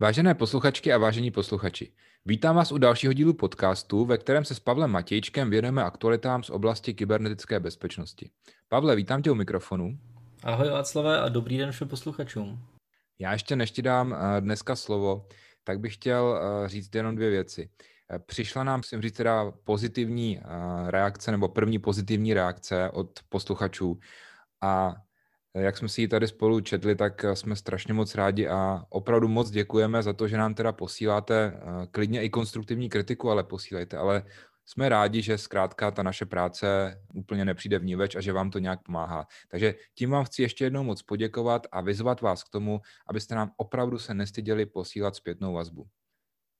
Vážené posluchačky a vážení posluchači, vítám vás u dalšího dílu podcastu, ve kterém se s Pavlem Matějčkem věnujeme aktualitám z oblasti kybernetické bezpečnosti. Pavle, vítám tě u mikrofonu. Ahoj Václavé a dobrý den všem posluchačům. Já ještě než ti dám eh, dneska slovo, tak bych chtěl eh, říct jenom dvě věci. Eh, přišla nám, musím říct, teda pozitivní reakce, nebo první pozitivní reakce od posluchačů a jak jsme si ji tady spolu četli, tak jsme strašně moc rádi a opravdu moc děkujeme za to, že nám teda posíláte klidně i konstruktivní kritiku, ale posílejte, ale jsme rádi, že zkrátka ta naše práce úplně nepřijde v ní več a že vám to nějak pomáhá. Takže tím vám chci ještě jednou moc poděkovat a vyzvat vás k tomu, abyste nám opravdu se nestyděli posílat zpětnou vazbu.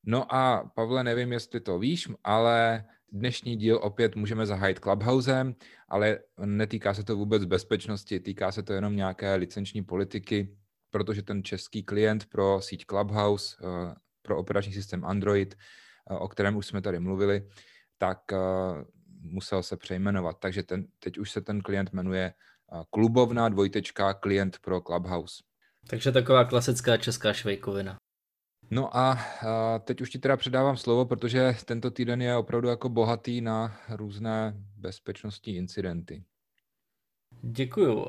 No a Pavle, nevím, jestli to víš, ale dnešní díl opět můžeme zahájit Clubhousem, ale netýká se to vůbec bezpečnosti, týká se to jenom nějaké licenční politiky, protože ten český klient pro síť Clubhouse, eh, pro operační systém Android, eh, o kterém už jsme tady mluvili, tak uh, musel se přejmenovat. Takže ten, teď už se ten klient jmenuje klubovna dvojtečka klient pro Clubhouse. Takže taková klasická česká švejkovina. No a teď už ti teda předávám slovo, protože tento týden je opravdu jako bohatý na různé bezpečnostní incidenty. Děkuju.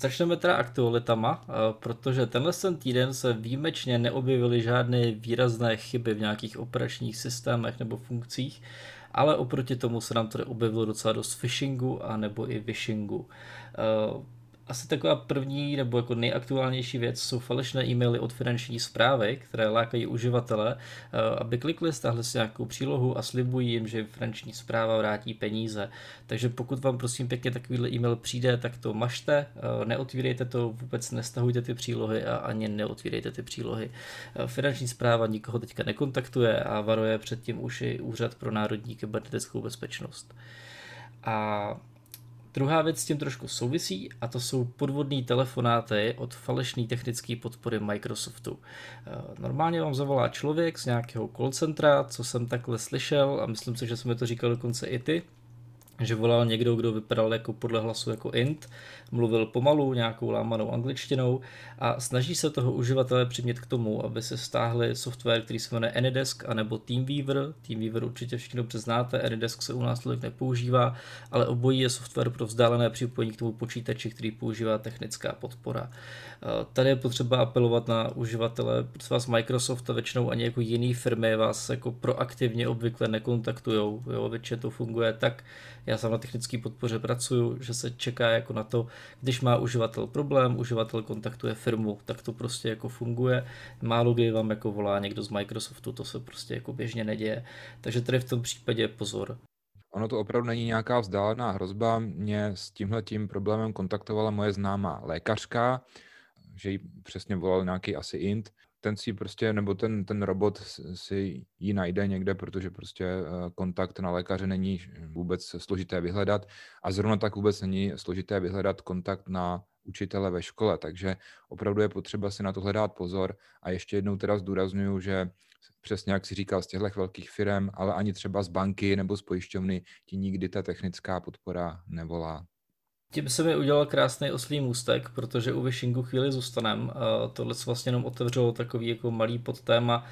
Začneme teda aktualitama, protože tenhle týden se výjimečně neobjevily žádné výrazné chyby v nějakých operačních systémech nebo funkcích ale oproti tomu se nám tady objevilo docela dost phishingu a nebo i vishingu. Asi taková první nebo jako nejaktuálnější věc jsou falešné e-maily od finanční zprávy, které lákají uživatele, eh, aby klikli, stáhli si nějakou přílohu a slibují jim, že finanční zpráva vrátí peníze. Takže pokud vám prosím pěkně takovýhle e-mail přijde, tak to mažte, eh, neotvírejte to, vůbec nestahujte ty přílohy a ani neotvírejte ty přílohy. Eh, finanční zpráva nikoho teďka nekontaktuje a varuje předtím už i Úřad pro národní kybernetickou bezpečnost. A Druhá věc s tím trošku souvisí a to jsou podvodní telefonáty od falešné technické podpory Microsoftu. Eh, normálně vám zavolá člověk z nějakého call centra, co jsem takhle slyšel a myslím si, že jsme to říkal dokonce i ty, že volal někdo, kdo vypadal jako podle hlasu jako int, mluvil pomalu nějakou lámanou angličtinou a snaží se toho uživatele přimět k tomu, aby se stáhli software, který se jmenuje Anydesk anebo Teamweaver. Teamweaver určitě všichni dobře znáte, Anydesk se u nás tolik nepoužívá, ale obojí je software pro vzdálené připojení k tomu počítači, který používá technická podpora. Eh, tady je potřeba apelovat na uživatele, protože vás Microsoft a většinou ani jako jiný firmy vás jako proaktivně obvykle nekontaktujou. Jo, většině to funguje tak, já sám na technické podpoře pracuju, že se čeká jako na to, když má uživatel problém, uživatel kontaktuje firmu, tak to prostě jako funguje. Málo kdy vám jako volá někdo z Microsoftu, to se prostě jako běžně neděje. Takže tady v tom případě pozor. Ono to opravdu není nějaká vzdálená hrozba. Mě s tímhle tím problémem kontaktovala moje známá lékařka, že jí přesně volal nějaký asi int. Ten si prostě, nebo ten, ten robot si ji najde někde, protože prostě eh, kontakt na lékaře není vůbec složité vyhledat a zrovna tak vůbec není složité vyhledat kontakt na učitele ve škole, takže opravdu je potřeba si na to hledat pozor. A ještě jednou teda zdůraznuju, že přesně jak si říkal, z těchto velkých firm, ale ani třeba z banky nebo z pojišťovny ti nikdy ta technická podpora nevolá. Tím se mi udělal krásný oslý můstek, protože u Vishingu chvíli zůstanem. Tohle vlastně jenom otevřelo takový jako malý podtéma,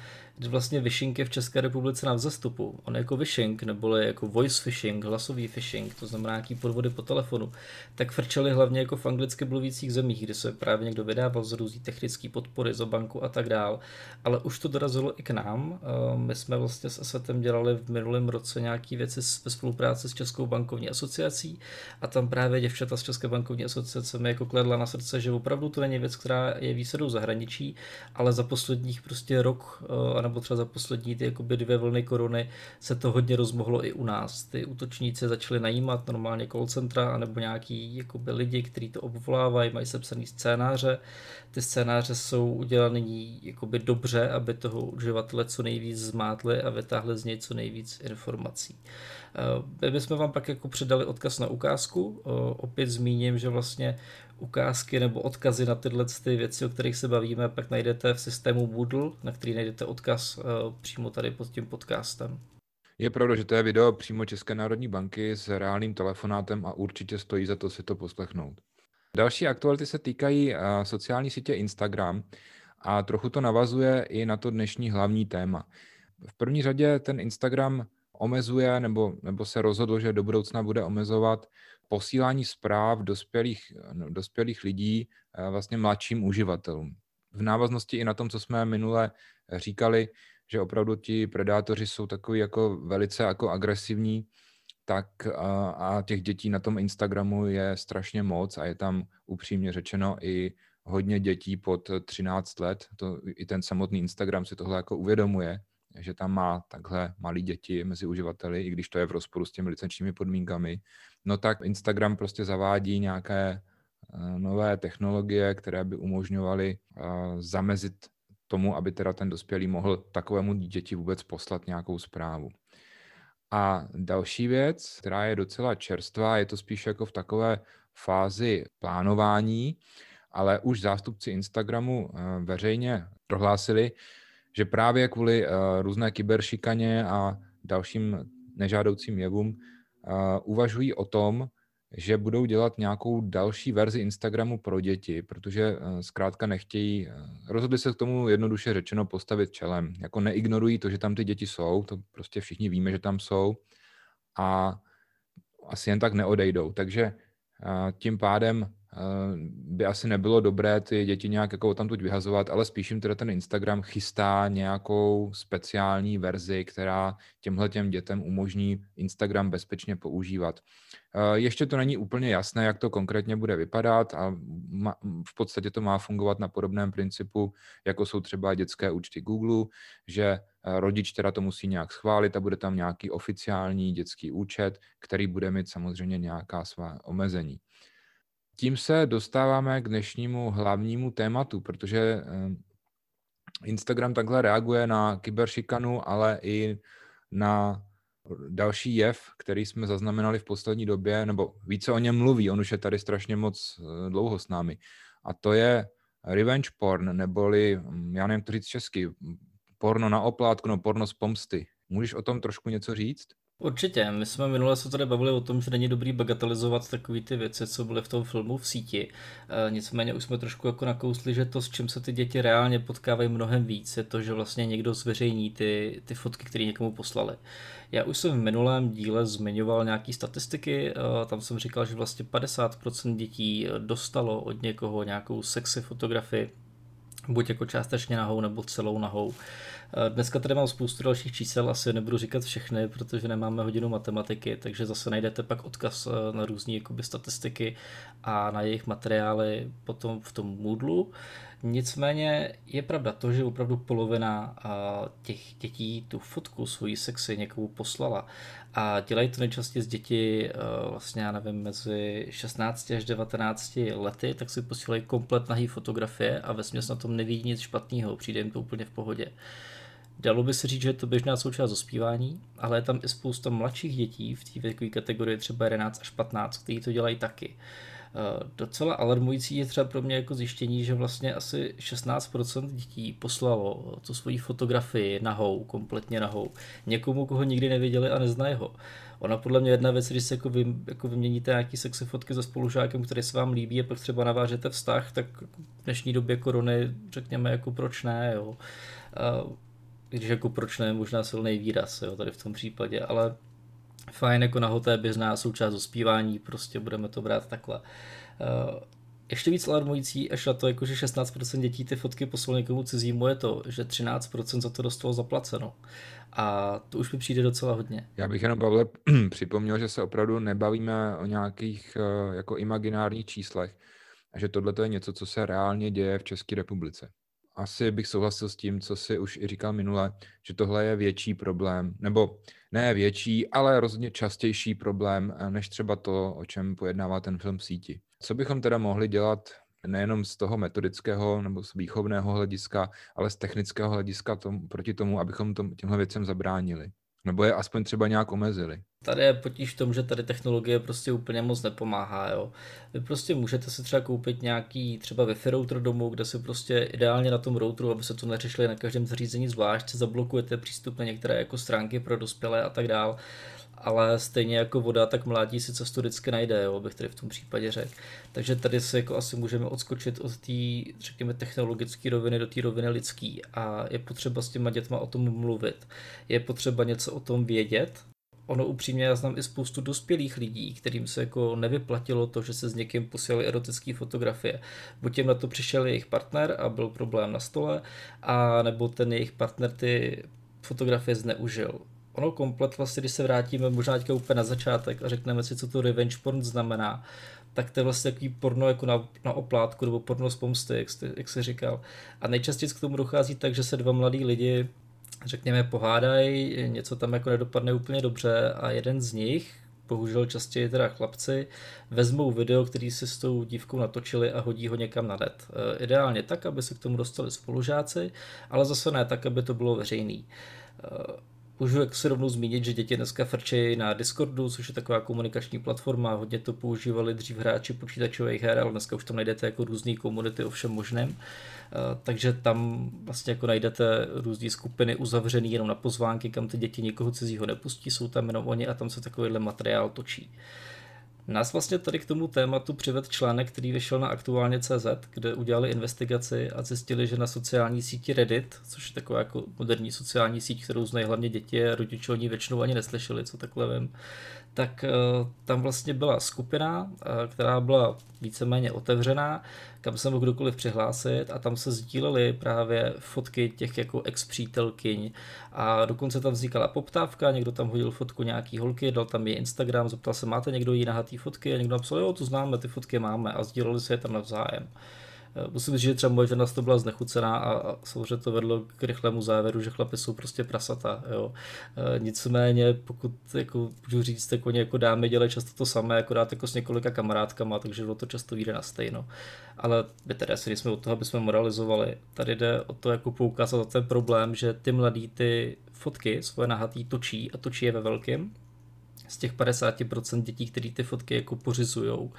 vlastně phishing je v České republice na vzestupu. On jako phishing, neboli jako voice phishing, hlasový phishing, to znamená nějaký podvody po telefonu, tak frčeli hlavně jako v anglicky mluvících zemích, kde se právě někdo vydával z různých technické podpory za banku a tak dál. Ale už to dorazilo i k nám. My jsme vlastně s Asetem dělali v minulém roce nějaké věci ve spolupráci s Českou bankovní asociací a tam právě děvčata z České bankovní asociace mi jako kledla na srdce, že opravdu to není věc, která je výsadou zahraničí, ale za posledních prostě rok nebo třeba za poslední ty jakoby dvě vlny korony se to hodně rozmohlo i u nás. Ty útočníci začali najímat normálně call centra anebo nějaký jakoby lidi, kteří to obvolávají, mají sepsaný scénáře. Ty scénáře jsou udělané jakoby dobře, aby toho uživatele co nejvíc zmátli a vytáhli z něj co nejvíc informací. My bychom vám pak jako předali odkaz na ukázku. Opět zmíním, že vlastně ukázky nebo odkazy na tyhle ty věci, o kterých se bavíme, pak najdete v systému Moodle, na který najdete odkaz přímo tady pod tím podcastem. Je pravda, že to je video přímo České národní banky s reálným telefonátem a určitě stojí za to si to poslechnout. Další aktuality se týkají sociální sítě Instagram a trochu to navazuje i na to dnešní hlavní téma. V první řadě ten Instagram omezuje nebo, nebo se rozhodl, že do budoucna bude omezovat posílání zpráv dospělých, no, dospělých lidí eh, vlastně mladším uživatelům. V návaznosti i na tom, co jsme minule říkali, že opravdu ti predátoři jsou takový jako velice jako agresivní, tak a, a těch dětí na tom Instagramu je strašně moc a je tam upřímně řečeno i hodně dětí pod 13 let. To, I ten samotný Instagram si tohle jako uvědomuje, že tam má takhle malí děti mezi uživateli, i když to je v rozporu s těmi licenčními podmínkami, no tak Instagram prostě zavádí nějaké eh, nové technologie, které by umožňovaly eh, zamezit tomu, aby teda ten dospělý mohl takovému dítěti vůbec poslat nějakou zprávu. A další věc, která je docela čerstvá, je to spíš jako v takové fázi plánování, ale už zástupci Instagramu eh, veřejně prohlásili, že právě kvůli uh, různé kyberšikaně a dalším nežádoucím jevům uh, uvažují o tom, že budou dělat nějakou další verzi Instagramu pro děti, protože uh, zkrátka nechtějí, rozhodli se k tomu jednoduše řečeno postavit čelem. Jako neignorují to, že tam ty děti jsou, to prostě všichni víme, že tam jsou a asi jen tak neodejdou. Takže tím pádem by asi nebylo dobré ty děti nějak jako tamtud vyhazovat, ale spíš jim teda ten Instagram chystá nějakou speciální verzi, která těmhle těm dětem umožní Instagram bezpečně používat. Ještě to není úplně jasné, jak to konkrétně bude vypadat a v podstatě to má fungovat na podobném principu, jako jsou třeba dětské účty Google, že rodič teda to musí nějak schválit a bude tam nějaký oficiální dětský účet, který bude mít samozřejmě nějaká svá omezení. Tím se dostáváme k dnešnímu hlavnímu tématu, protože eh, Instagram takhle reaguje na kyberšikanu, ale i na další jev, který jsme zaznamenali v poslední době, nebo více o něm mluví, on už je tady strašně moc eh, dlouho s námi. A to je revenge porn, neboli, hm, já nevím to říct česky, porno na oplátku, no porno z pomsty. Můžeš o tom trošku něco říct? Určitě, my jsme minule se tady bavili o tom, že není dobrý bagatelizovat takové ty věci, co byly v tom filmu v síti. E, nicméně už jsme trošku jako nakousli, že to, s čím se ty děti reálně potkávají mnohem víc, je to, že vlastně někdo zveřejní ty, ty fotky, které někomu poslali. Já už jsem v minulém díle zmiňoval nějaké statistiky, e, tam jsem říkal, že vlastně 50% dětí dostalo od někoho nějakou sexy fotografii, buď jako částečně nahou nebo celou nahou. Eh, dneska tady mám spoustu dalších čísel, asi nebudu říkat všechny, protože nemáme hodinu matematiky, takže zase najdete pak odkaz eh, na různé statistiky a na jejich materiály potom v tom Moodlu. Nicméně je pravda to, že opravdu polovina těch dětí tu fotku svojí sexy někomu poslala. A dělají to nejčastěji z děti vlastně, já nevím, mezi 16 až 19 lety, tak si posílají komplet nahý fotografie a ve na tom nevidí nic špatného, přijde jim to úplně v pohodě. Dalo by se říct, že je to běžná součást dospívání, ale je tam i spousta mladších dětí v té věkové kategorii třeba 11 až 15, kteří to dělají taky. Eh, docela alarmující je třeba pro mě jako zjištění, že vlastně asi 16% dětí poslalo tu svoji fotografii nahou, kompletně nahou, někomu, koho nikdy neviděli a neznají ho. Ona podle mě jedna věc, když se jako, vy, jako vyměníte nějaký sexy fotky se spolužákem, který se vám líbí a pak třeba navážete vztah, tak v dnešní době korony řekněme jako proč ne, jo. Uh, když jako proč ne, možná silný výraz, jo, tady v tom případě, ale fajn, jako nahoté běžná součást dospívání, prostě budeme to brát takhle. Uh, ještě víc alarmující, až na to, jako, že 16% dětí ty fotky poslalo někomu cizímu, je to, že 13% za to dostalo zaplaceno. A to už mi přijde docela hodně. Já bych jenom, Pavle, připomněl, že se opravdu nebavíme o nějakých uh, jako imaginárních číslech a že tohle je něco, co se reálně děje v České republice asi bych souhlasil s tím, co si už i říkal minule, že tohle je větší problém, nebo ne větší, ale rozhodně častější problém, eh, než třeba to, o čem pojednává ten film síti. Co bychom teda mohli dělat nejenom z toho metodického nebo z výchovného hlediska, ale z technického hlediska tom, proti tomu, abychom tom, těmhle věcem zabránili? Nebo je aspoň třeba nějak omezili. Tady je potíž v tom, že tady technologie prostě úplně moc nepomáhá. Jo. Vy prostě můžete si třeba koupit nějaký třeba Wi-Fi router domů, kde si prostě ideálně na tom routeru, aby se to neřešili na každém zařízení zvlášť, zablokujete přístup na některé jako stránky pro dospělé a tak dál ale stejně jako voda, tak mládí si cestu vždycky najde, jo, bych tady v tom případě řekl. Takže tady se jako asi můžeme odskočit od té, řekněme, technologické roviny do té roviny lidské a je potřeba s těma dětma o tom mluvit. Je potřeba něco o tom vědět, ono upřímně, já znám i spoustu dospělých lidí, kterým se jako nevyplatilo to, že se s někým posílali erotické fotografie. Buď jim na to přišel jejich partner a byl problém na stole, a nebo ten jejich partner ty fotografie zneužil. Ono komplet vlastně, když se vrátíme možná teďka úplně na začátek a řekneme si, co to revenge porn znamená, tak to je vlastně takový porno jako na, na oplátku nebo porno z pomsty, jak, jste, jak se říkal. A nejčastěji k tomu dochází tak, že se dva mladí lidi řekněme, pohádají, něco tam jako nedopadne úplně dobře a jeden z nich, bohužel častěji teda chlapci, vezmou video, který si s tou dívkou natočili a hodí ho někam na net. E, ideálně tak, aby se k tomu dostali spolužáci, ale zase ne tak, aby to bylo veřejný. Můžu jak se rovnou zmínit, že děti dneska frčejí na Discordu, což je taková komunikační platforma, hodně to používali dřív hráči počítačových her, ale dneska už tam najdete jako různé komunity o všem možném. Eh, takže tam vlastně jako najdete různé skupiny uzavřené jenom na pozvánky, kam ty děti nikoho cizího nepustí, jsou tam jenom oni a tam se takovýhle materiál točí. Nás vlastně tady k tomu tématu přived článek, který vyšel na aktuálně CZ, kde udělali investigaci a zjistili, že na sociální síti Reddit, což je taková jako moderní sociální síť, kterou znají hlavně děti a rodiče o ní většinou ani neslyšeli, co takhle vím, tak eh, tam vlastně byla skupina, eh, která byla víceméně otevřená, kam se mohl kdokoliv přihlásit a tam se sdílely právě fotky těch jako ex-přítelkyň. A dokonce tam vznikala poptávka, někdo tam hodil fotku nějaký holky, dal tam je Instagram, zeptal se, máte někdo jí nahatý fotky? A někdo napsal, jo, to známe, ty fotky máme. A sdíleli se je tam navzájem. Musím říct, že třeba moje žena toho byla znechucená a samozřejmě to vedlo k rychlému závěru, že chlapy jsou prostě prasata. Jo. E, nicméně, pokud jako, můžu říct, tak oni jako dámy dělají často to samé, dát jako s několika kamarádkama, takže to často vyjde na stejno. Ale my tedy asi nejsme od toho, aby jsme moralizovali. Tady jde o to jako poukázat na ten problém, že ty mladí ty fotky svoje nahatý točí a točí je ve velkém. Z těch 50% dětí, které ty fotky jako pořizujou,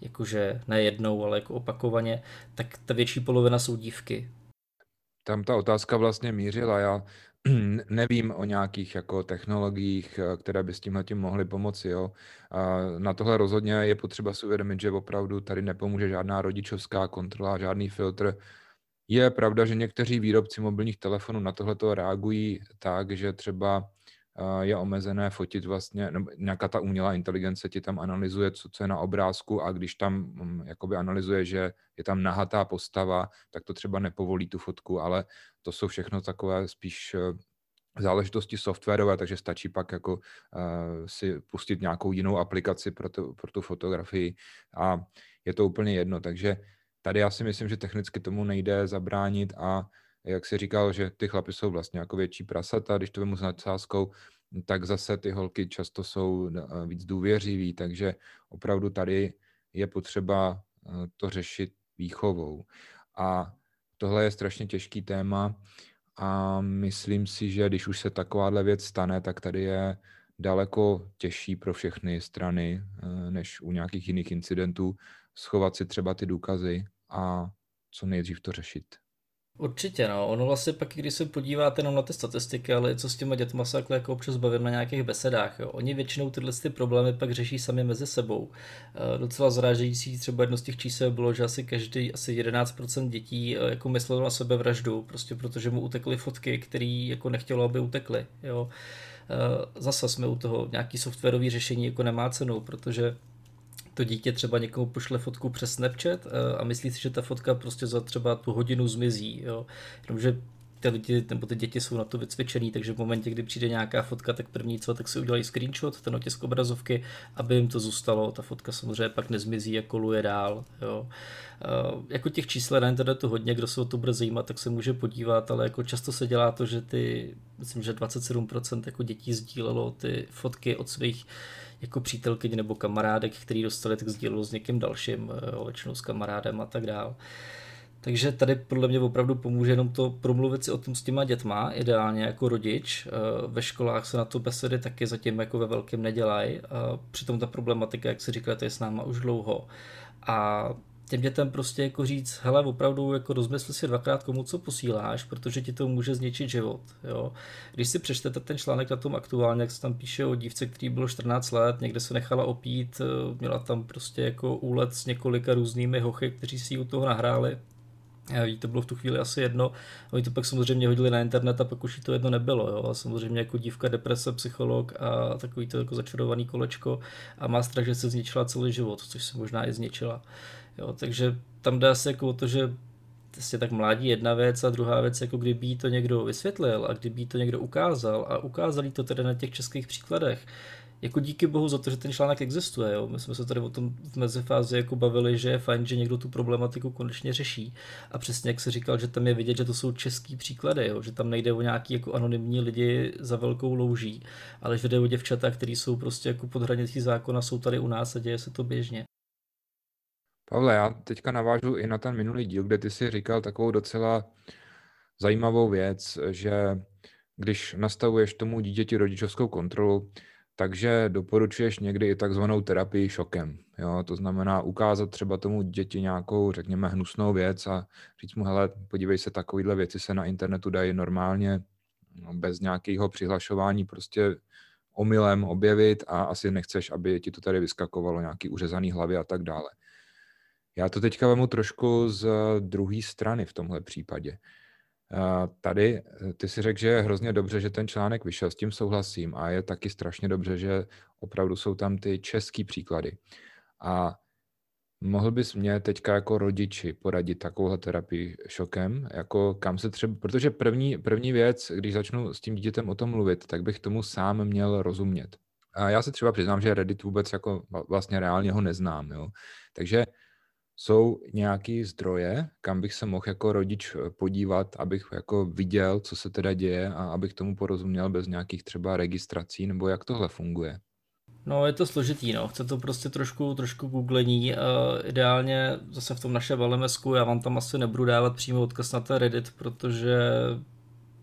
jakože ne jednou, ale jako opakovaně, tak ta větší polovina jsou dívky. Tam ta otázka vlastně mířila. Já nevím o nějakých jako technologiích, eh, které by s tímhle tím mohly pomoci. Jo. A na tohle rozhodně je potřeba si uvědomit, že opravdu tady nepomůže žádná rodičovská kontrola, žádný filtr. Je pravda, že někteří výrobci mobilních telefonů na tohle reagují tak, že třeba je omezené fotit vlastně, nebo nějaká ta umělá inteligence ti tam analyzuje, co, co je na obrázku a když tam mm, jakoby analyzuje, že je tam nahatá postava, tak to třeba nepovolí tu fotku, ale to jsou všechno takové spíš eh, záležitosti softwarové, takže stačí pak jako uh, si pustit nějakou jinou aplikaci pro, to, pro tu fotografii a je to úplně jedno, takže tady já si myslím, že technicky tomu nejde zabránit a jak si říkal, že ty chlapy jsou vlastně jako větší prasata, když to vemu s nadsázkou, tak zase ty holky často jsou eh, víc důvěřivý, takže opravdu tady je potřeba eh, to řešit výchovou. A tohle je strašně těžký téma a myslím si, že když už se takováhle věc stane, tak tady je daleko těžší pro všechny strany, eh, než u nějakých jiných incidentů, schovat si třeba ty důkazy a co nejdřív to řešit. Určitě, no. Ono vlastně pak, když se podíváte jenom na ty statistiky, ale co s těma dětma se jako občas bavím na nějakých besedách, jo. Oni většinou tyhle ty problémy pak řeší sami mezi sebou. E, docela zrážející třeba jedno z těch čísel bylo, že asi každý, asi 11% dětí e, jako myslelo na sebe vraždu, prostě protože mu utekly fotky, který jako nechtělo, aby utekly, jo. E, zase jsme u toho, nějaký softwarový řešení jako nemá cenu, protože to dítě třeba někomu pošle fotku přes Snapchat eh, a myslí si, že ta fotka prostě za třeba tu hodinu zmizí. Jo. Jenomže ty lidi nebo ty děti jsou na to vycvičený, takže v momentě, kdy přijde nějaká fotka, tak první co, tak si udělají screenshot, ten otisk obrazovky, aby jim to zůstalo. Ta fotka samozřejmě pak nezmizí a koluje dál. Jo. Uh, jako těch čísel na internetu hodně, kdo se o to bude zajímat, tak se může podívat, ale jako často se dělá to, že ty, myslím, že 27% jako dětí sdílelo ty fotky od svých jako přítelkyň nebo kamarádek, který dostali, tak sdílelo s někým dalším, eh, většinou s kamarádem a tak dál. Takže tady podle mě opravdu pomůže jenom to promluvit si o tom s těma dětma, ideálně jako rodič. Eh, ve školách se na to besedy taky zatím jako ve velkém nedělají. Přitom ta problematika, jak se říká, je s náma už dlouho. A těm dětem prostě jako říct, hele, opravdu jako rozmysl si dvakrát komu co posíláš, protože ti to může zničit život. Jo. Když si přečtete ten článek na tom aktuálně, jak se tam píše o dívce, který bylo 14 let, někde se nechala opít, eh, měla tam prostě jako úlet s několika různými hochy, kteří si u toho nahráli, Jí to bylo v tu chvíli asi jedno. Oni to pak samozřejmě hodili na internet a pak už to jedno nebylo. Jo? A samozřejmě jako dívka, deprese, psycholog a takový to jako začarovaný kolečko a má strach, že se zničila celý život, což se možná i zničila. Jo? Takže tam dá se jako o to, že prostě tak mládí jedna věc a druhá věc, jako kdyby to někdo vysvětlil a kdyby to někdo ukázal a ukázali to tedy na těch českých příkladech, jako díky bohu za to, že ten článek existuje. Jo. My jsme se tady o tom v mezifázi jako bavili, že je fajn, že někdo tu problematiku konečně řeší. A přesně jak se říkal, že tam je vidět, že to jsou český příklady, jo. že tam nejde o nějaký jako anonymní lidi za velkou louží, ale že jde o děvčata, který jsou prostě jako pod hranicí zákona, jsou tady u nás a děje se to běžně. Pavle, já teďka navážu i na ten minulý díl, kde ty si říkal takovou docela zajímavou věc, že když nastavuješ tomu dítěti rodičovskou kontrolu, takže doporučuješ někdy i takzvanou terapii šokem. Jo? To znamená ukázat třeba tomu děti nějakou, řekněme, hnusnou věc a říct mu, hele, podívej se, takovýhle věci se na internetu dají normálně no, bez nějakého přihlašování prostě omylem objevit a asi nechceš, aby ti to tady vyskakovalo nějaký uřezaný hlavy a tak dále. Já to teďka vemu trošku z druhé strany v tomhle případě. Tady eh, ty si řekl, že je hrozně dobře, že ten článek vyšel, s tím souhlasím a je taky strašně dobře, že opravdu jsou tam ty český příklady. A mohl bys mě teďka jako rodiči poradit takovouhle terapii šokem, jako kam se třeba, protože první, první věc, když začnu s tím dítětem o tom mluvit, tak bych tomu sám měl rozumět. A já se třeba přiznám, že Reddit vůbec jako vlastně reálně ho neznám, jo. Takže jsou nějaké zdroje, kam bych se mohl jako rodič eh, podívat, abych jako viděl, co se teda děje a abych tomu porozuměl bez nějakých třeba registrací, nebo jak tohle funguje? No, je to složitý, no. Chce to prostě trošku, trošku googlení. Uh, ideálně zase v tom našem LMSku, já vám tam asi nebudu dávat přímo odkaz na ten Reddit, protože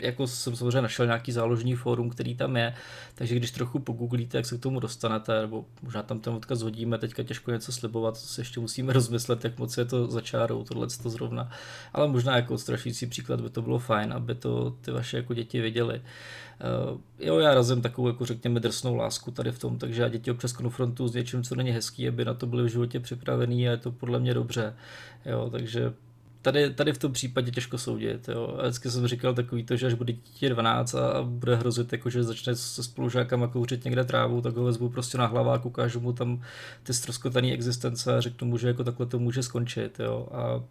jako jsem samozřejmě našel nějaký záložní fórum, který tam je, takže když trochu pogooglíte, jak se k tomu dostanete, nebo možná tam ten odkaz hodíme, teďka těžko něco slibovat, co se ještě musíme rozmyslet, jak moc je to začárou, tohle to zrovna, ale možná jako odstrašující příklad by to bylo fajn, aby to ty vaše jako děti věděli. Uh, jo, já razím takovou, jako řekněme, drsnou lásku tady v tom, takže já děti občas konfrontuju s něčím, co není hezký, aby na to byly v životě připravený a je to podle mě dobře. Jo, takže tady, tady v tom případě těžko soudit. Jo. Vždycky jsem říkal takový to, že až bude dítě 12 a bude hrozit, jako, že začne se spolužákama kouřit někde trávu, tak ho vezmu prostě na hlavák, ukážu mu tam ty stroskotané existence a řeknu mu, že jako takhle to může skončit. Jo. A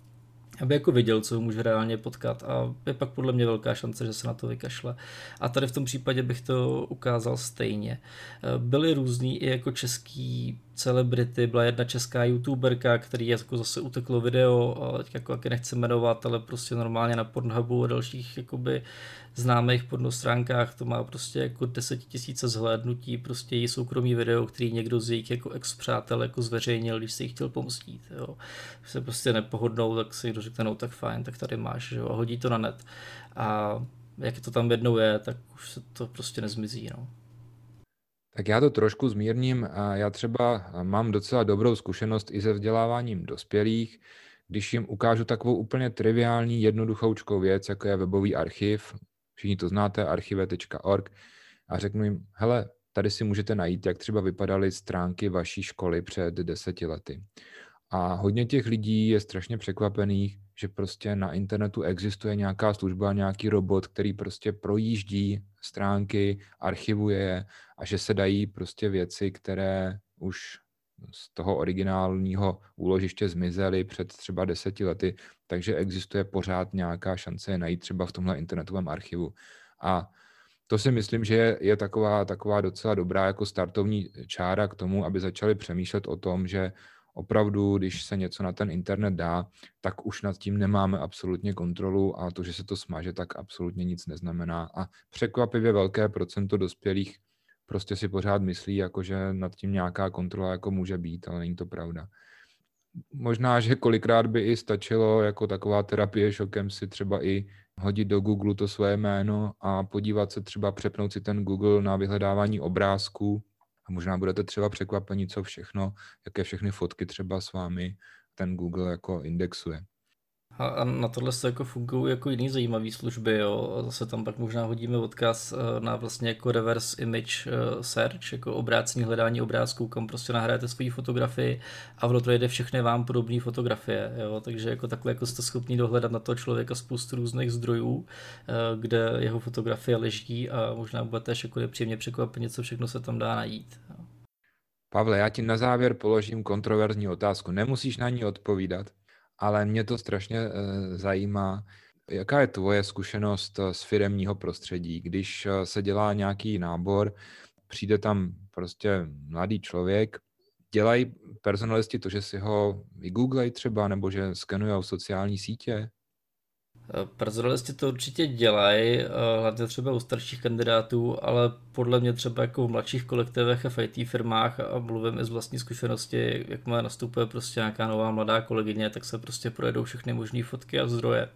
aby jako viděl, co může reálně potkat a je pak podle mě velká šance, že se na to vykašle. A tady v tom případě bych to ukázal stejně. Byly různý i jako český celebrity, byla jedna česká youtuberka, který jako zase uteklo video, teď jako jak nechci jmenovat, ale prostě normálně na Pornhubu a dalších jakoby známých pornostránkách to má prostě jako tisíce zhlédnutí, prostě její soukromý video, který někdo z jejich jako ex-přátel jako zveřejnil, když si jich chtěl pomstit, jo. Když se prostě nepohodnou, tak si někdo řekne, no tak fajn, tak tady máš, jo, a hodí to na net. A jak to tam jednou je, tak už se to prostě nezmizí, no. Tak já to trošku zmírním. Já třeba mám docela dobrou zkušenost i se vzděláváním dospělých, když jim ukážu takovou úplně triviální, jednoduchoučkou věc, jako je webový archiv, všichni to znáte, archive.org, a řeknu jim, hele, tady si můžete najít, jak třeba vypadaly stránky vaší školy před deseti lety. A hodně těch lidí je strašně překvapených, že prostě na internetu existuje nějaká služba, nějaký robot, který prostě projíždí stránky, archivuje je a že se dají prostě věci, které už z toho originálního úložiště zmizely před třeba deseti lety, takže existuje pořád nějaká šance je najít třeba v tomhle internetovém archivu. A to si myslím, že je, je taková, taková docela dobrá jako startovní čára k tomu, aby začali přemýšlet o tom, že opravdu, když se něco na ten internet dá, tak už nad tím nemáme absolutně kontrolu a to, že se to smaže, tak absolutně nic neznamená. A překvapivě velké procento dospělých prostě si pořád myslí, jako že nad tím nějaká kontrola jako může být, ale není to pravda. Možná, že kolikrát by i stačilo jako taková terapie šokem si třeba i hodit do Google to svoje jméno a podívat se třeba, přepnout si ten Google na vyhledávání obrázků a možná budete třeba překvapeni, co všechno, jaké všechny fotky třeba s vámi ten Google jako indexuje. A na tohle se jako fungují jako jiný zajímavé služby, jo. A zase tam pak možná hodíme odkaz eh, na vlastně jako reverse image eh, search, jako obrácení hledání obrázků, kam prostě nahrajete svoji fotografii a ono to jde všechny vám podobné fotografie, jo. Takže jako takhle jako jste schopni dohledat na toho člověka spoustu různých zdrojů, eh, kde jeho fotografie leží a možná budete jako nepříjemně překvapení, co všechno se tam dá najít. Jo. Pavle, já ti na závěr položím kontroverzní otázku. Nemusíš na ní odpovídat, ale mě to strašně eh, zajímá. Jaká je tvoje zkušenost eh, z firemního prostředí, když eh, se dělá nějaký nábor, přijde tam prostě mladý člověk, dělají personalisti to, že si ho vygooglej třeba, nebo že skenují sociální sítě? Personalisti to určitě dělají, hlavně třeba u starších kandidátů, ale podle mě třeba jako v mladších kolektivech a v IT firmách a mluvím i z vlastní zkušenosti, jak má nastupuje prostě nějaká nová mladá kolegyně, tak se prostě projedou všechny možné fotky a zdroje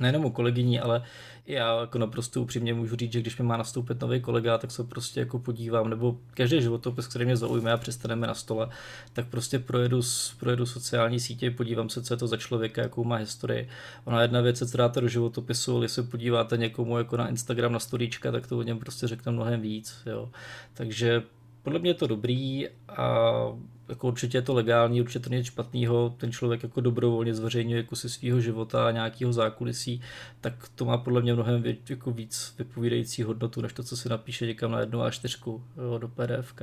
nejenom u kolegyní, ale já jako naprosto upřímně můžu říct, že když mi má nastoupit nový kolega, tak se prostě jako podívám, nebo každý životopis, který mě zaujme a přestaneme na stole, tak prostě projedu, projedu sociální sítě, podívám se, co je to za člověka, jakou má historii. Ona jedna věc co dáte do životopisu, ale jestli podíváte někomu jako na Instagram, na storíčka, tak to o něm prostě řekne mnohem víc. Jo. Takže podle mě je to dobrý a jako určitě je to legální, určitě to nic špatného, ten člověk jako dobrovolně zveřejňuje jako si svého života a nějakého zákulisí, tak to má podle mě mnohem vě, jako víc vypovídající hodnotu, než to, co si napíše někam na jednu a čtyřku do PDF.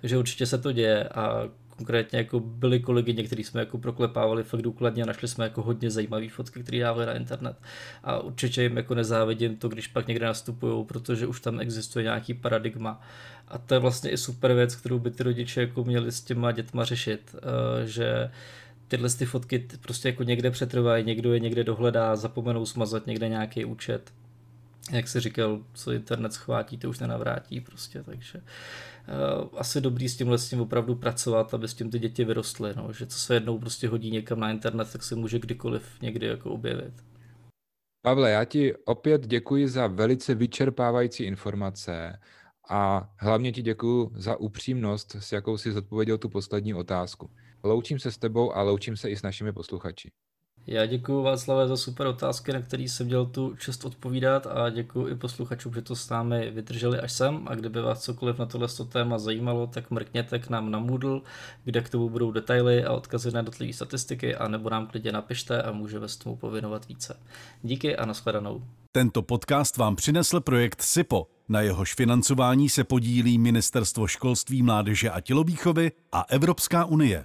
Takže určitě se to děje a konkrétně jako byli kolegy, někteří jsme jako proklepávali fakt důkladně a našli jsme jako hodně zajímavé fotky, které dávali na internet. A určitě jim jako nezávidím to, když pak někde nastupují, protože už tam existuje nějaký paradigma. A to je vlastně i super věc, kterou by ty rodiče jako měli s těma dětma řešit, eh, že tyhle ty fotky prostě jako někde přetrvají, někdo je někde dohledá, zapomenou smazat někde nějaký účet. Jak si říkal, co internet schvátí, to už nenavrátí prostě, takže uh, asi dobrý s tímhle s tím opravdu pracovat, aby s tím ty děti vyrostly, no, že co se jednou prostě hodí někam na internet, tak se může kdykoliv někdy jako objevit. Pavle, já ti opět děkuji za velice vyčerpávající informace a hlavně ti děkuji za upřímnost, s jakou si zodpověděl tu poslední otázku. Loučím se s tebou a loučím se i s našimi posluchači. Já děkuji Václave za super otázky, na které jsem měl tu čest odpovídat a děkuji i posluchačům, že to s námi vydrželi až sem a kdyby vás cokoliv na tohle téma zajímalo, tak mrkněte k nám na Moodle, kde k tomu budou detaily a odkazy na jednotlivé statistiky a nebo nám klidně napište a můžeme s tomu povinovat více. Díky a nashledanou. Tento podcast vám přinesl projekt SIPO. Na jehož financování se podílí Ministerstvo školství, mládeže a tělovýchovy a Evropská unie.